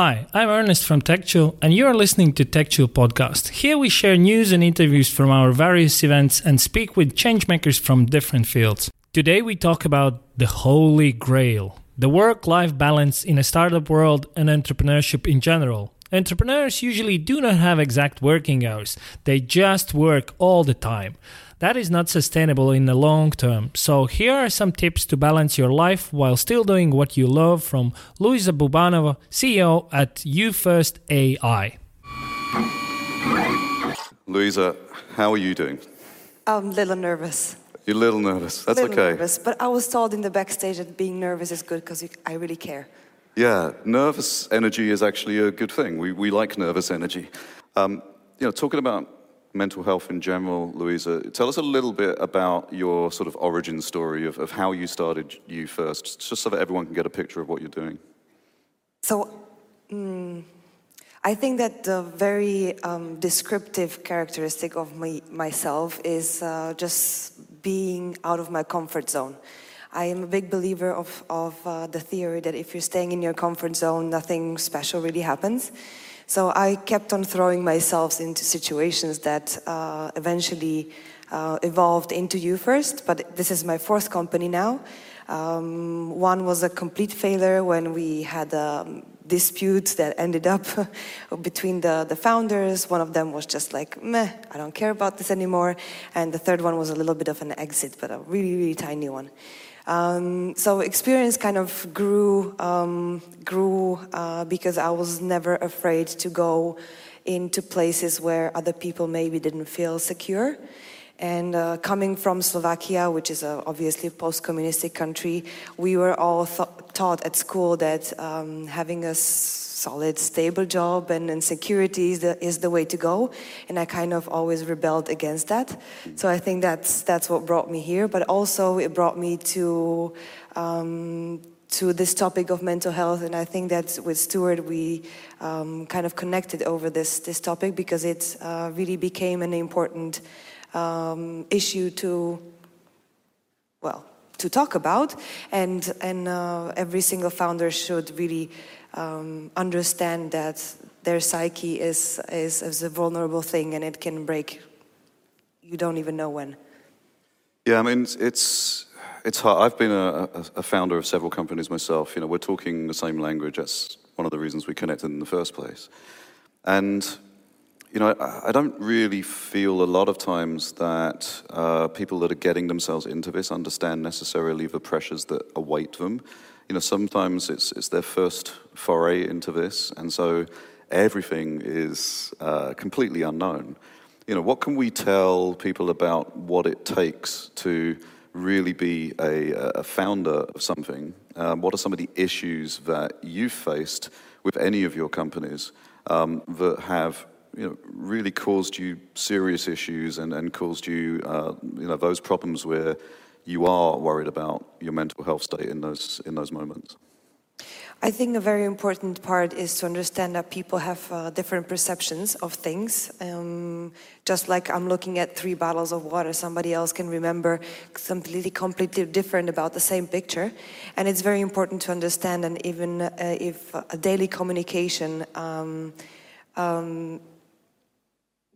Hi, I'm Ernest from TechChill, and you are listening to TechChill podcast. Here we share news and interviews from our various events and speak with changemakers from different fields. Today we talk about the holy grail, the work-life balance in a startup world and entrepreneurship in general. Entrepreneurs usually do not have exact working hours. They just work all the time. That is not sustainable in the long term. So, here are some tips to balance your life while still doing what you love from Luisa Bubanova, CEO at YouFirst AI. Luisa, how are you doing? I'm a little nervous. You're a little nervous. That's little okay. Nervous, but I was told in the backstage that being nervous is good because I really care. Yeah, nervous energy is actually a good thing. We, we like nervous energy. Um, you know, talking about mental health in general, Louisa. Tell us a little bit about your sort of origin story of, of how you started YouFirst, just so that everyone can get a picture of what you're doing. So, mm, I think that the very um, descriptive characteristic of me, myself is uh, just being out of my comfort zone. I am a big believer of, of uh, the theory that if you're staying in your comfort zone, nothing special really happens. So I kept on throwing myself into situations that uh, eventually uh, evolved into YouFirst, but this is my fourth company now. Um, one was a complete failure when we had a dispute that ended up between the, the founders. One of them was just like, meh, I don't care about this anymore. And the third one was a little bit of an exit, but a really, really tiny one. Um, so experience kind of grew, um, grew uh, because I was never afraid to go into places where other people maybe didn't feel secure. And uh, coming from Slovakia, which is a, obviously a post-communistic country, we were all taught at school that um, having a solid, stable job and, and security is the, is the way to go. And I kind of always rebelled against that. So I think that's, that's what brought me here. But also, it brought me to, um, to this topic of mental health. And I think that with Stuart, we um, kind of connected over this, this topic because it uh, really became an important um, issue to, well, to talk about, and and uh, every single founder should really um, understand that their psyche is, is, is a vulnerable thing and it can break. You don't even know when. Yeah, I mean, it's, it's hard. I've been a, a, founder of several companies myself. You know, we're talking the same language. That's one of the reasons we connected in the first place. And, you know, I, don't really feel a lot of times that uh, people that are getting themselves into this understand necessarily the pressures that await them you know, sometimes it's, it's their first foray into this, and so everything is uh, completely unknown. You know, what can we tell people about what it takes to really be a, a founder of something? Um, what are some of the issues that you've faced with any of your companies um, that have you know, really caused you serious issues and, and caused you, uh, you know, those problems where you are worried about your mental health state in those, in those moments? I think a very important part is to understand that people have uh, different perceptions of things. Um, just like I'm looking at three bottles of water, somebody else can remember completely, completely different about the same picture. And it's very important to understand, and even uh, if a daily communication um, um,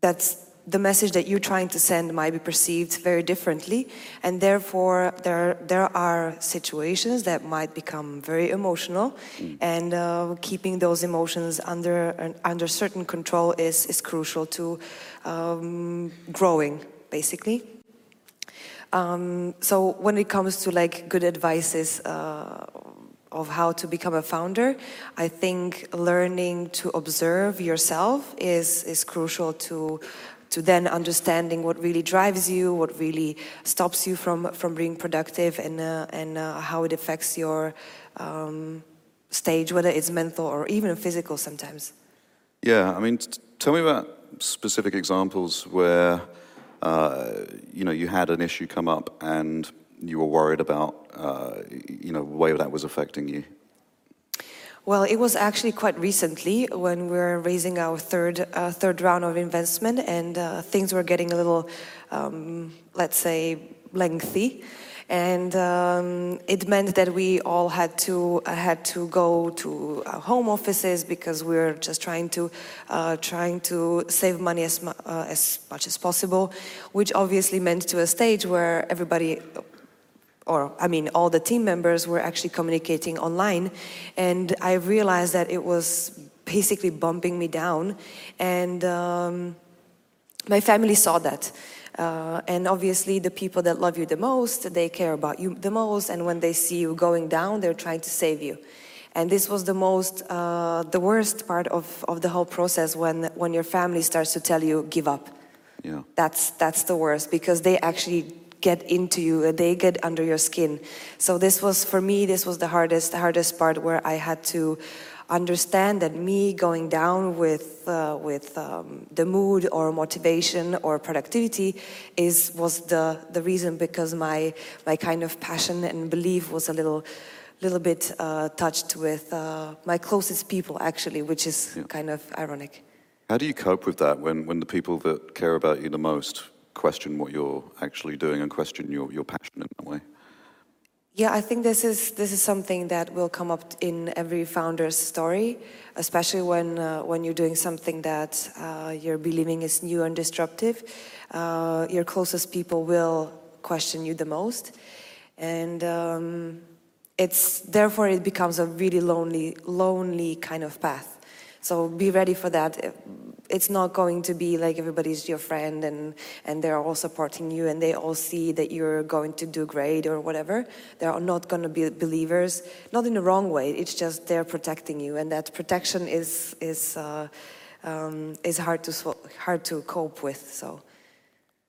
that's the message that you're trying to send might be perceived very differently and therefore there there are situations that might become very emotional mm. and uh, keeping those emotions under uh, under certain control is is crucial to um, growing basically um, so when it comes to like good advices uh, of how to become a founder, I think learning to observe yourself is is crucial to to then understanding what really drives you, what really stops you from, from being productive, and, uh, and uh, how it affects your um, stage, whether it's mental or even physical sometimes. Yeah, I mean, tell me about specific examples where uh, you know you had an issue come up and you were worried about uh, you know the way that was affecting you. Well, it was actually quite recently when we were raising our third uh, third round of investment, and uh, things were getting a little, um, let's say, lengthy. and um, it meant that we all had to uh, had to go to home offices because we were just trying to uh, trying to save money as mu- uh, as much as possible, which obviously meant to a stage where everybody. Or, I mean, all the team members were actually communicating online, and I realized that it was basically bumping me down. And um, my family saw that. Uh, and obviously, the people that love you the most, they care about you the most. And when they see you going down, they're trying to save you. And this was the most, uh, the worst part of, of the whole process when, when your family starts to tell you, give up. Yeah. That's, that's the worst because they actually get into you, they get under your skin. So this was, for me, this was the hardest, the hardest part where I had to understand that me going down with uh, with um, the mood or motivation or productivity is was the the reason because my my kind of passion and belief was a little little bit uh, touched with uh, my closest people actually which is Yeah. kind of ironic How do you cope with that when, when the people that care about you the most question what you're actually doing and question your, your passion in that way? Yeah, I think this is this is something that will come up in every founder's story, especially when uh, when you're doing something that uh, you're believing is new and disruptive. Uh, your closest people will question you the most, and um, it's therefore it becomes a really lonely lonely kind of path. So be ready for that. It's not going to be like everybody's your friend and, and they're all supporting you and they all see that you're going to do great or whatever. They're not going to be believers, not in the wrong way. It's just they're protecting you, and that protection is is uh, um, is hard to hard to cope with. So.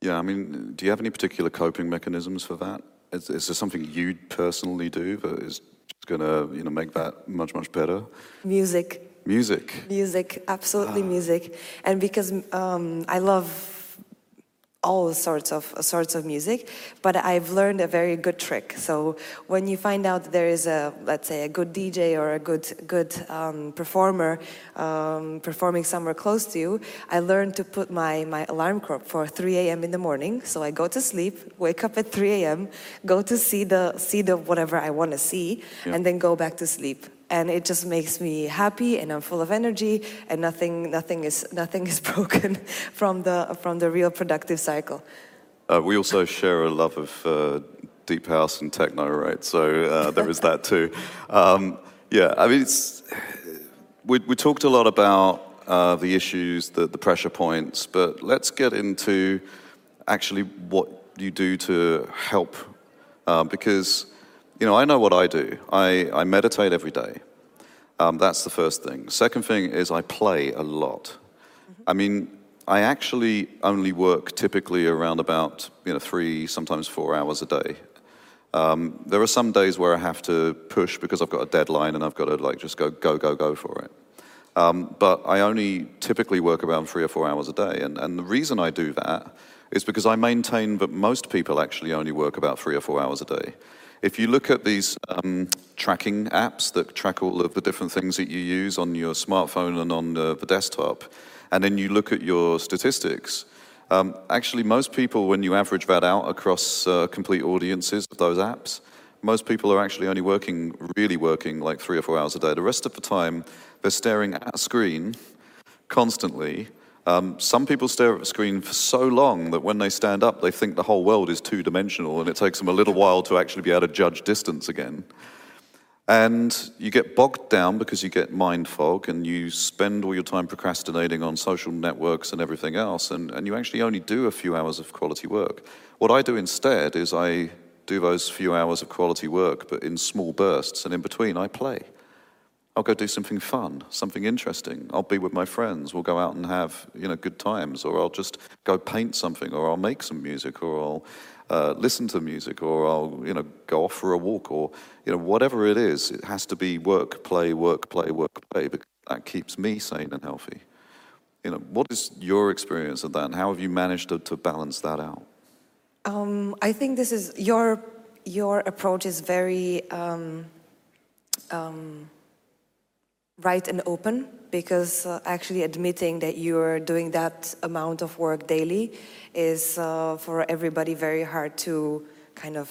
Yeah, I mean, do you have any particular coping mechanisms for that? Is, is there something you personally do that is going to you know, make that much, much better? Music, Music. Music, absolutely music, and because um, I love all sorts of sorts of music, but I've learned a very good trick. So when you find out there is a let's say a good DJ or a good good um, performer um, performing somewhere close to you, I learned to put my my alarm clock for 3 a.m. in the morning. So I go to sleep, wake up at 3 a.m., go to see the see the whatever I want to see, Yeah. and then go back to sleep and it just makes me happy and I'm full of energy and nothing nothing is nothing is broken from the from the real productive cycle. Uh, we also share a love of uh, deep house and techno, right? So uh, there is that too. Um, yeah, I mean, it's, we, we talked a lot about uh, the issues, the, the pressure points, but let's get into actually what you do to help. Uh, because, you know, I know what I do. I, I meditate every day. Um, that's the first thing. Second thing is I play a lot. I mean, I actually only work typically around about you know three, sometimes four hours a day. Um, there are some days where I have to push because I've got a deadline and I've got to like just go go go go for it. Um, but I only typically work around three or four hours a day, and, and the reason I do that is because I maintain that most people actually only work about three or four hours a day. If you look at these um, tracking apps that track all of the different things that you use on your smartphone and on the, the desktop, and then you look at your statistics, um, actually, most people, when you average that out across uh, complete audiences of those apps, most people are actually only working, really working like three or four hours a day. The rest of the time, they're staring at a screen constantly. Um, some people stare at a screen for so long that when they stand up, they think the whole world is two dimensional, and it takes them a little while to actually be able to judge distance again. And you get bogged down because you get mind fog and you spend all your time procrastinating on social networks and everything else, and, and you actually only do a few hours of quality work. What I do instead is I do those few hours of quality work, but in small bursts, and in between, I play. I'll go do something fun, something interesting. I'll be with my friends. We'll go out and have you know good times, or I'll just go paint something, or I'll make some music, or I'll uh, listen to music, or I'll you know go off for a walk, or you know whatever it is. It has to be work, play, work, play, work, play, because that keeps me sane and healthy. You know, what is your experience of that, and how have you managed to, to balance that out? Um, I think this is your your approach is very um, um, right and open because uh, actually admitting that you're doing that amount of work daily is uh, for everybody very hard to kind of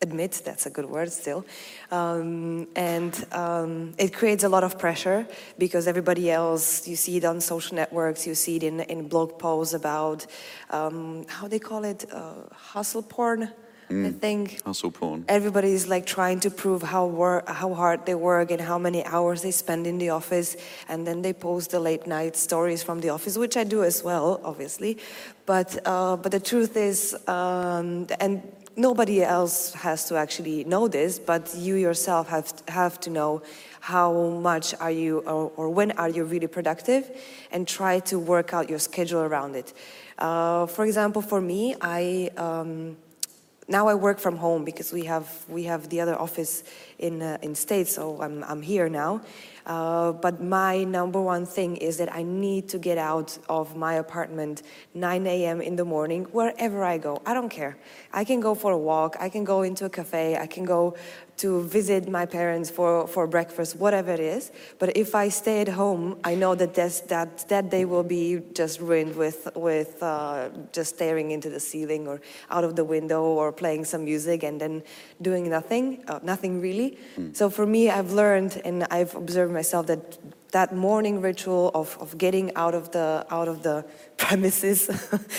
admit that's a good word still. Um, and um, it creates a lot of pressure because everybody else you see it on social networks you see it in, in blog posts about um, how they call it uh, hustle porn I think porn. everybody's like trying to prove how work, how hard they work and how many hours they spend in the office, and then they post the late night stories from the office, which I do as well, obviously. But uh, but the truth is, um, and nobody else has to actually know this, but you yourself have have to know how much are you or, or when are you really productive, and try to work out your schedule around it. Uh, for example, for me, I. Um, now I work from home because we have we have the other office in uh, in States, so I'm I'm here now. Uh, but my number one thing is that I need to get out of my apartment 9 a.m. in the morning, wherever I go. I don't care. I can go for a walk. I can go into a cafe. I can go to visit my parents for, for breakfast, whatever it is. But if I stay at home, I know that this, that, that day will be just ruined with, with uh, just staring into the ceiling or out of the window or playing some music and then doing nothing, uh, nothing really. So for me, I've learned and I've observed myself that that morning ritual of, of getting out of the out of the premises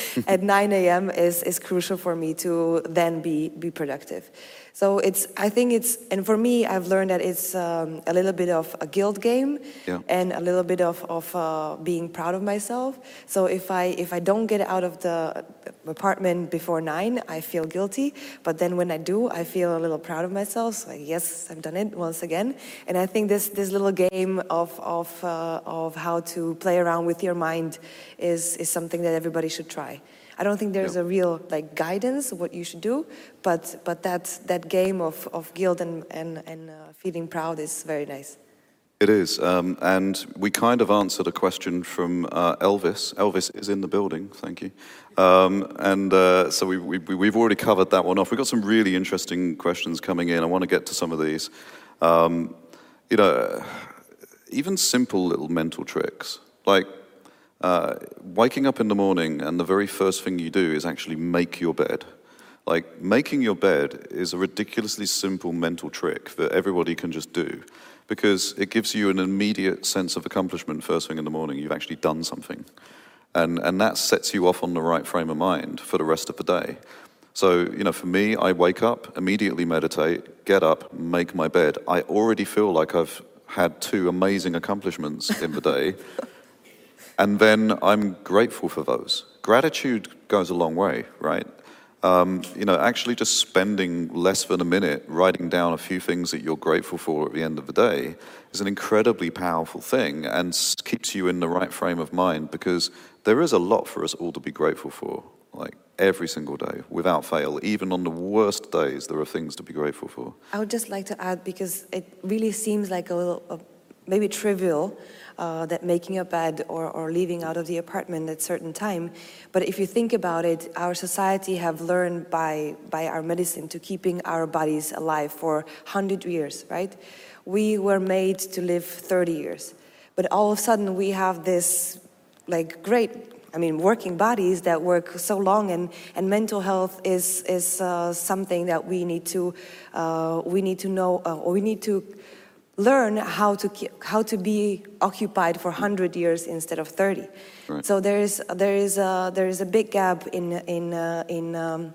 at 9 a.m. is, is crucial for me to then be be productive. So it's I think it's and for me I've learned that it's um, a little bit of a guilt game Yeah. and a little bit of, of uh, being proud of myself. So if I if I don't get out of the apartment before nine, I feel guilty. But then when I do, I feel a little proud of myself. So yes, I've done it once again. And I think this this little game of of uh, of how to play around with your mind is is something that everybody should try. I don't think there's a real like guidance of what you should do, but but that that game of, of guilt and and, and uh, feeling proud is very nice. It is. Um, and we kind of answered a question from uh, Elvis. Elvis is in the building, thank you. Um, and uh, so we, we, we've already covered that one off. We've got some really interesting questions coming in. I want to get to some of these. Um, you know, even simple little mental tricks, like uh, waking up in the morning and the very first thing you do is actually make your bed. Like, making your bed is a ridiculously simple mental trick that everybody can just do because it gives you an immediate sense of accomplishment first thing in the morning. You've actually done something. And, and that sets you off on the right frame of mind for the rest of the day. So, you know, for me, I wake up, immediately meditate, get up, make my bed. I already feel like I've had two amazing accomplishments in the day. And then I'm grateful for those. Gratitude goes a long way, right? Um, you know, actually just spending less than a minute writing down a few things that you're grateful for at the end of the day is an incredibly powerful thing and keeps you in the right frame of mind because there is a lot for us all to be grateful for, like every single day, without fail. Even on the worst days, there are things to be grateful for. I would just like to add because it really seems like a little, uh, maybe trivial, uh, that making a bed or, or leaving out of the apartment at certain time. But if you think about it, our society have learned by by our medicine to keeping our bodies alive for hundred years, right? We were made to live 30 years, but all of a sudden we have this like great I mean, working bodies that work so long, and, and mental health is is uh, something that we need to uh, we need to know, uh, or we need to learn how to how to be occupied for hundred years instead of thirty. Right. So there is there is a, there is a big gap in in uh, in. Um,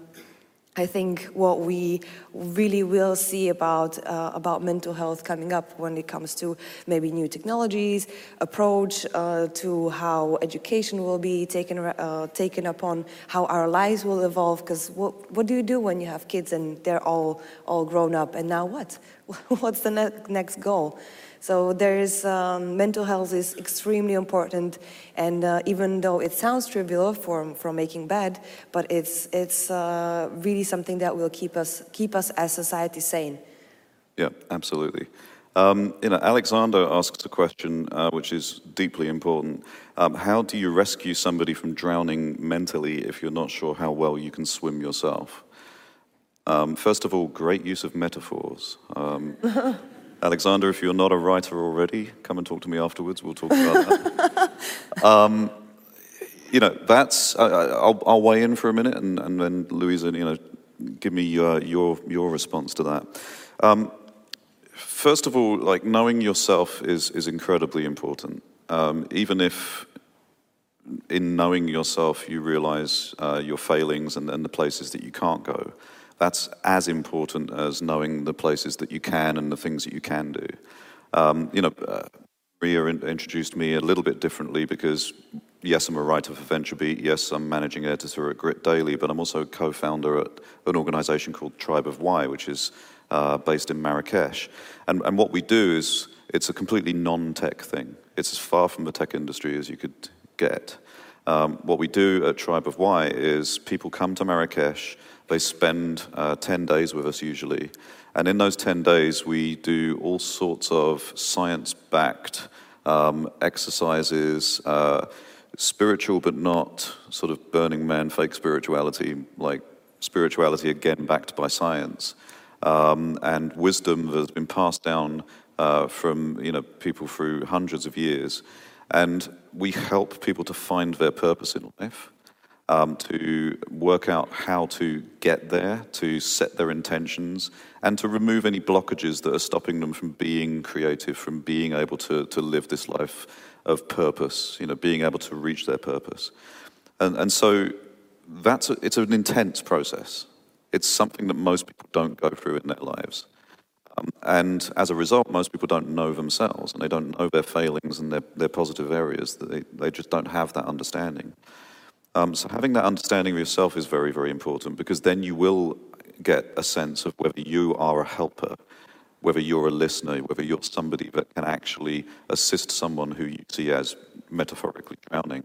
I think what we really will see about uh, about mental health coming up when it comes to maybe new technologies, approach uh, to how education will be taken uh, taken upon, how our lives will evolve. Because what what do you do when you have kids and they're all all grown up? And now what? What's the ne- next goal? So there is um, mental health is extremely important, and uh, even though it sounds trivial from from making bed, but it's it's uh, really something that will keep us keep us as society sane. Yeah, absolutely. Um, you know, Alexander asks a question uh, which is deeply important. Um, how do you rescue somebody from drowning mentally if you're not sure how well you can swim yourself? Um, first of all, great use of metaphors. Alexander, if you're not a writer already, come and talk to me afterwards. We'll talk about that. Um, you know, that's, I, I- I'll, I'll weigh in for a minute and, and then Louisa, you know, give me your, your, your response to that. Um, first of all, like knowing yourself is, is incredibly important. Um, even if in knowing yourself you realize uh, your failings and, and the places that you can't go, that's as important as knowing the places that you can and the things that you can do. Um, you know, uh, Maria in- introduced me a little bit differently because, yes, I'm a writer for VentureBeat. Yes, I'm managing editor at Grit Daily, but I'm also co-founder at an organization called Tribe of Y, which is uh, based in Marrakesh. And, and what we do is it's a completely non-tech thing. It's as far from the tech industry as you could get. Um, what we do at Tribe of Y is people come to Marrakesh, they spend uh, 10 days with us usually, and in those 10 days we do all sorts of science backed um, exercises, uh, spiritual but not sort of Burning Man fake spirituality, like spirituality again backed by science, um, and wisdom that has been passed down uh, from you know, people through hundreds of years. And we help people to find their purpose in life, um, to work out how to get there, to set their intentions, and to remove any blockages that are stopping them from being creative, from being able to, to live this life of purpose, you know, being able to reach their purpose. And, and so that's a, it's an intense process. It's something that most people don't go through in their lives. Um, and as a result, most people don't know themselves and they don't know their failings and their, their positive areas. They, they just don't have that understanding. Um, so having that understanding of yourself is very, very important because then you will get a sense of whether you are a helper, whether you're a listener, whether you're somebody that can actually assist someone who you see as metaphorically drowning.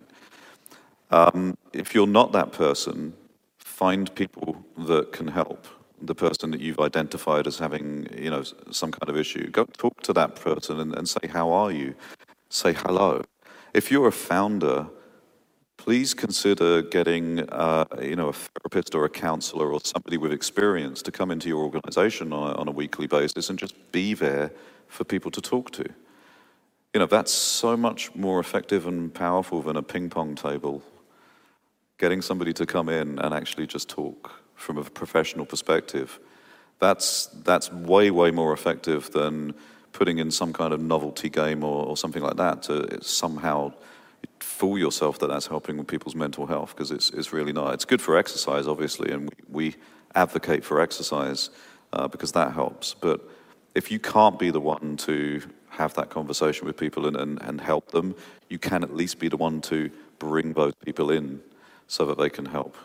Um, if you're not that person, find people that can help the person that you've identified as having, you know, some kind of issue. Go talk to that person and, and say, "How are you?" Say hello. If you're a founder, please consider getting, uh, you know, a therapist or a counselor or somebody with experience to come into your organization on a, on a weekly basis and just be there for people to talk to. You know, that's so much more effective and powerful than a ping pong table. Getting somebody to come in and actually just talk from a professional perspective, that's, that's way, way more effective than putting in some kind of novelty game or, or something like that to somehow fool yourself that that's helping with people's mental health because it's, it's really not. It's good for exercise, obviously, and we, we advocate for exercise uh, because that helps. But if you can't be the one to have that conversation with people and, and, and help them, you can at least be the one to bring those people in so that they can help.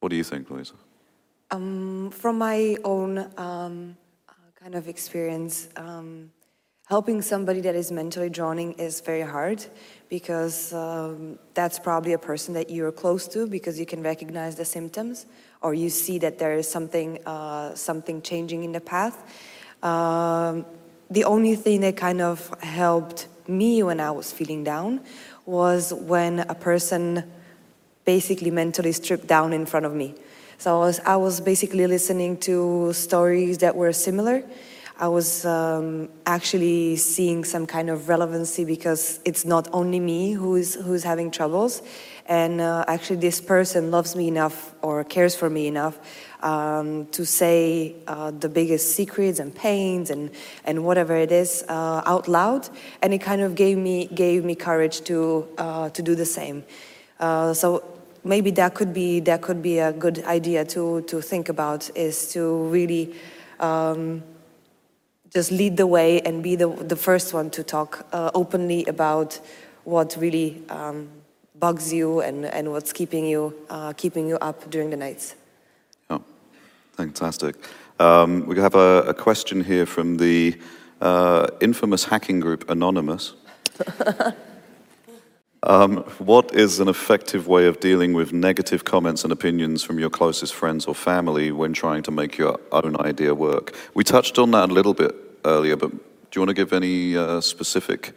What do you think, Louisa? Um, from my own um, kind of experience, um, helping somebody that is mentally drowning is very hard because um, that's probably a person that you're close to because you can recognize the symptoms or you see that there is something uh, something changing in the path. Um, the only thing that kind of helped me when I was feeling down was when a person basically mentally stripped down in front of me. So I was, I was basically listening to stories that were similar. I was um, actually seeing some kind of relevancy because it's not only me who's who's having troubles, and uh, actually this person loves me enough or cares for me enough um, to say uh, the biggest secrets and pains and and whatever it is uh, out loud, and it kind of gave me gave me courage to uh, to do the same. Uh, so maybe that could be that could be a good idea to to think about is to really um, just lead the way and be the the first one to talk uh, openly about what really um, bugs you and and what's keeping you uh, keeping you up during the nights. Oh, fantastic. Um, we have a, a, question here from the uh, infamous hacking group Anonymous. Um, what is an effective way of dealing with negative comments and opinions from your closest friends or family when trying to make your own idea work? We touched on that a little bit earlier, but do you want to give any uh, specific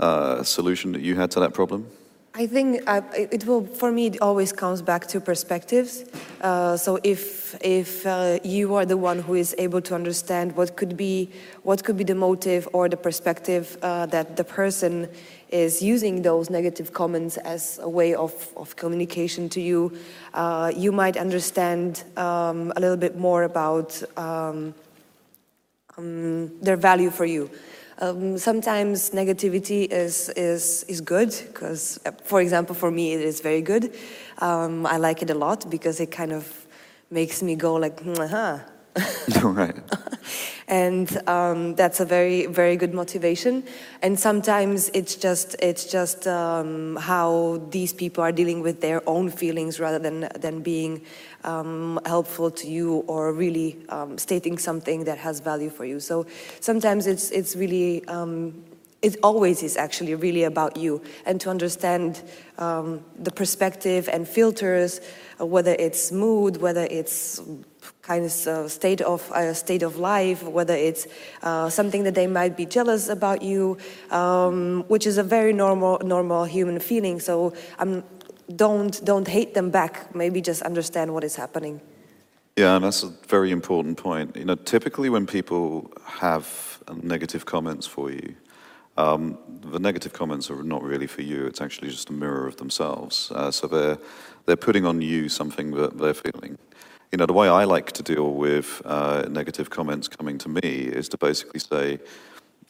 uh, solution that you had to that problem? I think uh, it will. For me, it always comes back to perspectives. Uh, so if if uh, you are the one who is able to understand what could be what could be the motive or the perspective uh, that the person is using those negative comments as a way of, of communication to you, uh, you might understand um, a little bit more about um, um, their value for you. Um, sometimes negativity is, is, is good because, for example, for me it is very good. Um, I like it a lot because it kind of makes me go like, huh. right. and um, that's a very very good motivation. And sometimes it's just it's just um, how these people are dealing with their own feelings rather than than being um, helpful to you or really um, stating something that has value for you. So sometimes it's it's really um, it always is actually really about you and to understand um, the perspective and filters, uh, whether it's mood, whether it's kind of uh, state of uh, state of life, whether it's uh, something that they might be jealous about you, um, which is a very normal normal human feeling. So I'm don't don't hate them back. Maybe just understand what is happening. Yeah, and that's a very important point. You know, typically when people have negative comments for you, um, the negative comments are not really for you. It's actually just a mirror of themselves. Uh, so they're they're putting on you something that they're feeling. You know, the way I like to deal with uh, negative comments coming to me is to basically say,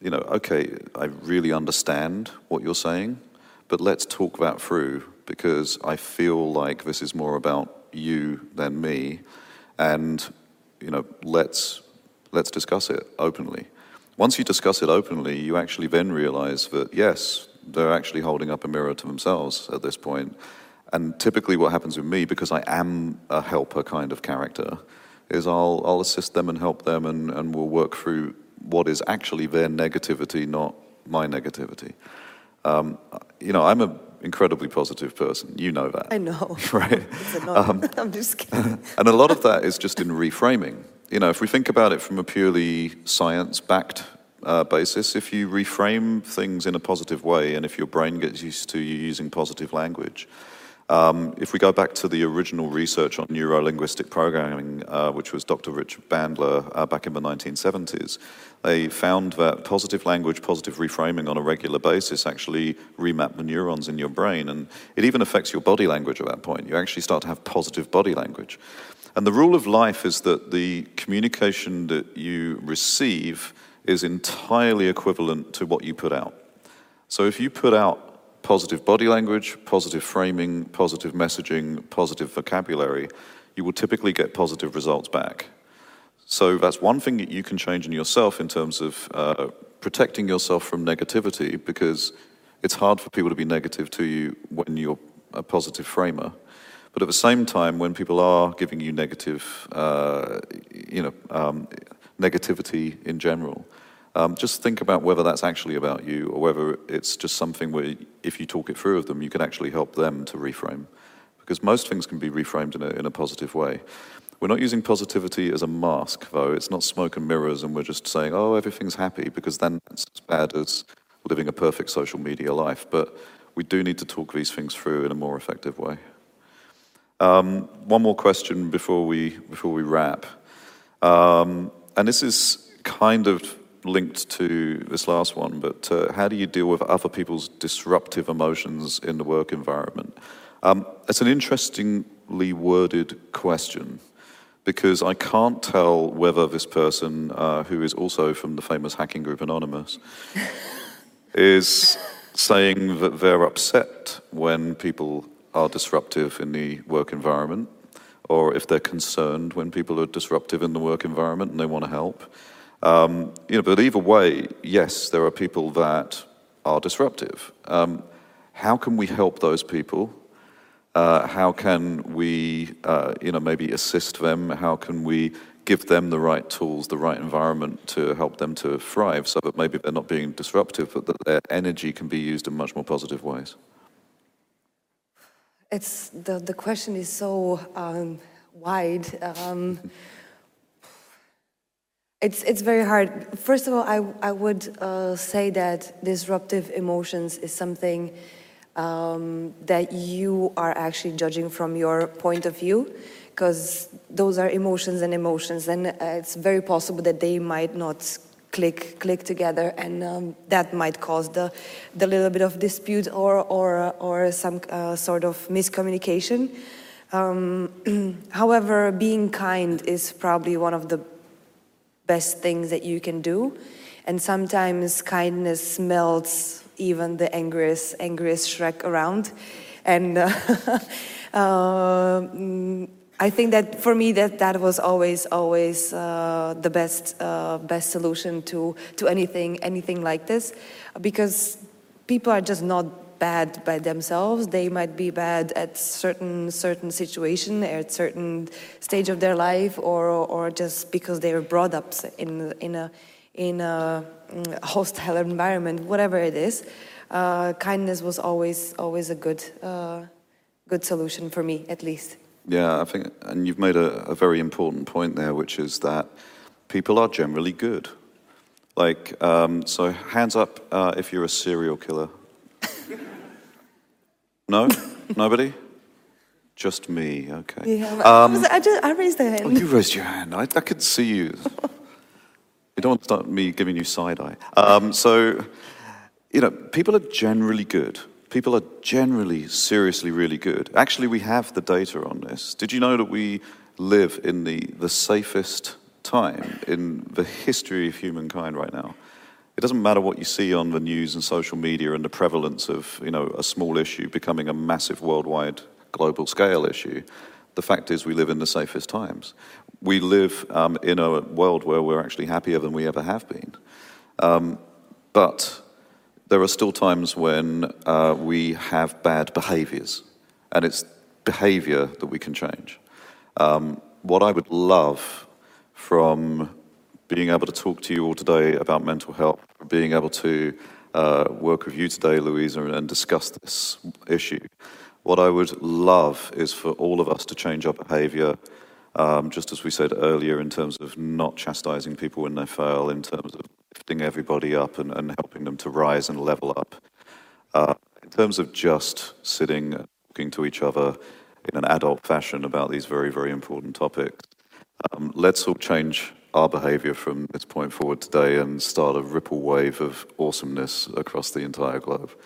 you know, okay, I really understand what you're saying, but let's talk that through because I feel like this is more about you than me, and you know, let's let's discuss it openly. Once you discuss it openly, you actually then realize that yes, they're actually holding up a mirror to themselves at this point. And typically, what happens with me, because I am a helper kind of character, is I'll, I'll assist them and help them, and, and we'll work through what is actually their negativity, not my negativity. Um, you know, I'm an incredibly positive person. You know that. I know. Right? Um, I'm just kidding. and a lot of that is just in reframing. You know, if we think about it from a purely science backed uh, basis, if you reframe things in a positive way and if your brain gets used to you using positive language, um, if we go back to the original research on neuro-linguistic programming, uh, which was Dr. Richard Bandler uh, back in the 1970s, they found that positive language, positive reframing on a regular basis actually remap the neurons in your brain. And it even affects your body language at that point. You actually start to have positive body language. And the rule of life is that the communication that you receive is entirely equivalent to what you put out. So if you put out positive body language, positive framing, positive messaging, positive vocabulary, you will typically get positive results back. So that's one thing that you can change in yourself in terms of uh, protecting yourself from negativity because it's hard for people to be negative to you when you're a positive framer. But at the same time, when people are giving you negative, uh, you know, um, negativity in general, um, just think about whether that's actually about you or whether it's just something where, if you talk it through with them, you can actually help them to reframe. Because most things can be reframed in a, in a positive way. We're not using positivity as a mask, though. It's not smoke and mirrors, and we're just saying, oh, everything's happy, because then that's as bad as living a perfect social media life. But we do need to talk these things through in a more effective way. Um, one more question before we, before we wrap. Um, and this is kind of linked to this last one, but uh, how do you deal with other people's disruptive emotions in the work environment? Um, it's an interestingly worded question because I can't tell whether this person, uh, who is also from the famous hacking group Anonymous, is saying that they're upset when people are disruptive in the work environment, or if they're concerned when people are disruptive in the work environment and they want to help. Um, you know, but either way, yes, there are people that are disruptive. Um, how can we help those people? Uh, how can we, uh, you know, maybe assist them? How can we give them the right tools, the right environment to help them to thrive, so that maybe they're not being disruptive, but that their energy can be used in much more positive ways? It's the the question is so um, wide. It's, it's very hard. First of all, I, I would uh, say that disruptive emotions is something um, that you are actually judging from your point of view because those are emotions and emotions and uh, it's very possible that they might not click click together and um, that might cause the the little bit of dispute or or or some uh, sort of miscommunication um, however being kind is probably one of the best things that you can do. And sometimes kindness melts even the angriest angriest Shrek around. And uh, uh, I think that for me that that was always always uh, the best uh, best solution to to anything anything like this, because people are just not bad by themselves. They might be bad at certain certain situation at certain stage of their life, or or just because they were brought up in in a in a mm, hostile environment, whatever it is. Uh, kindness was always always a good uh, good solution for me, at least. Yeah, I think, and you've made a, a very important point there, which is that people are generally good. Like, um, so hands up uh, if you're a serial killer. No? Nobody? Just me, okay. Yeah, um, I, just, I raised the hand. Oh, you raised your hand. I, I could see you. you don't want to start me giving you side eye. Um, so, you know, people are generally good people are generally seriously really good. Actually, we have the data on this. Did you know that we live in the, the safest time in the history of humankind right now? It doesn't matter what you see on the news and social media and the prevalence of you know, a small issue becoming a massive worldwide global scale issue. The fact is, we live in the safest times. We live um, in a world where we're actually happier than we ever have been. Um, but there are still times when uh, we have bad behaviors, and it's behavior that we can change. Um, what I would love from being able to talk to you all today about mental health, being able to uh, work with you today, Louisa, and discuss this issue, what I would love is for all of us to change our behavior, um, just as we said earlier, in terms of not chastising people when they fail, in terms of lifting everybody up and, and helping them to rise and level up. Uh, in terms of just sitting, and talking to each other in an adult fashion about these very, very important topics, um, let's all change our behavior from this point forward today and start a ripple wave of awesomeness across the entire globe.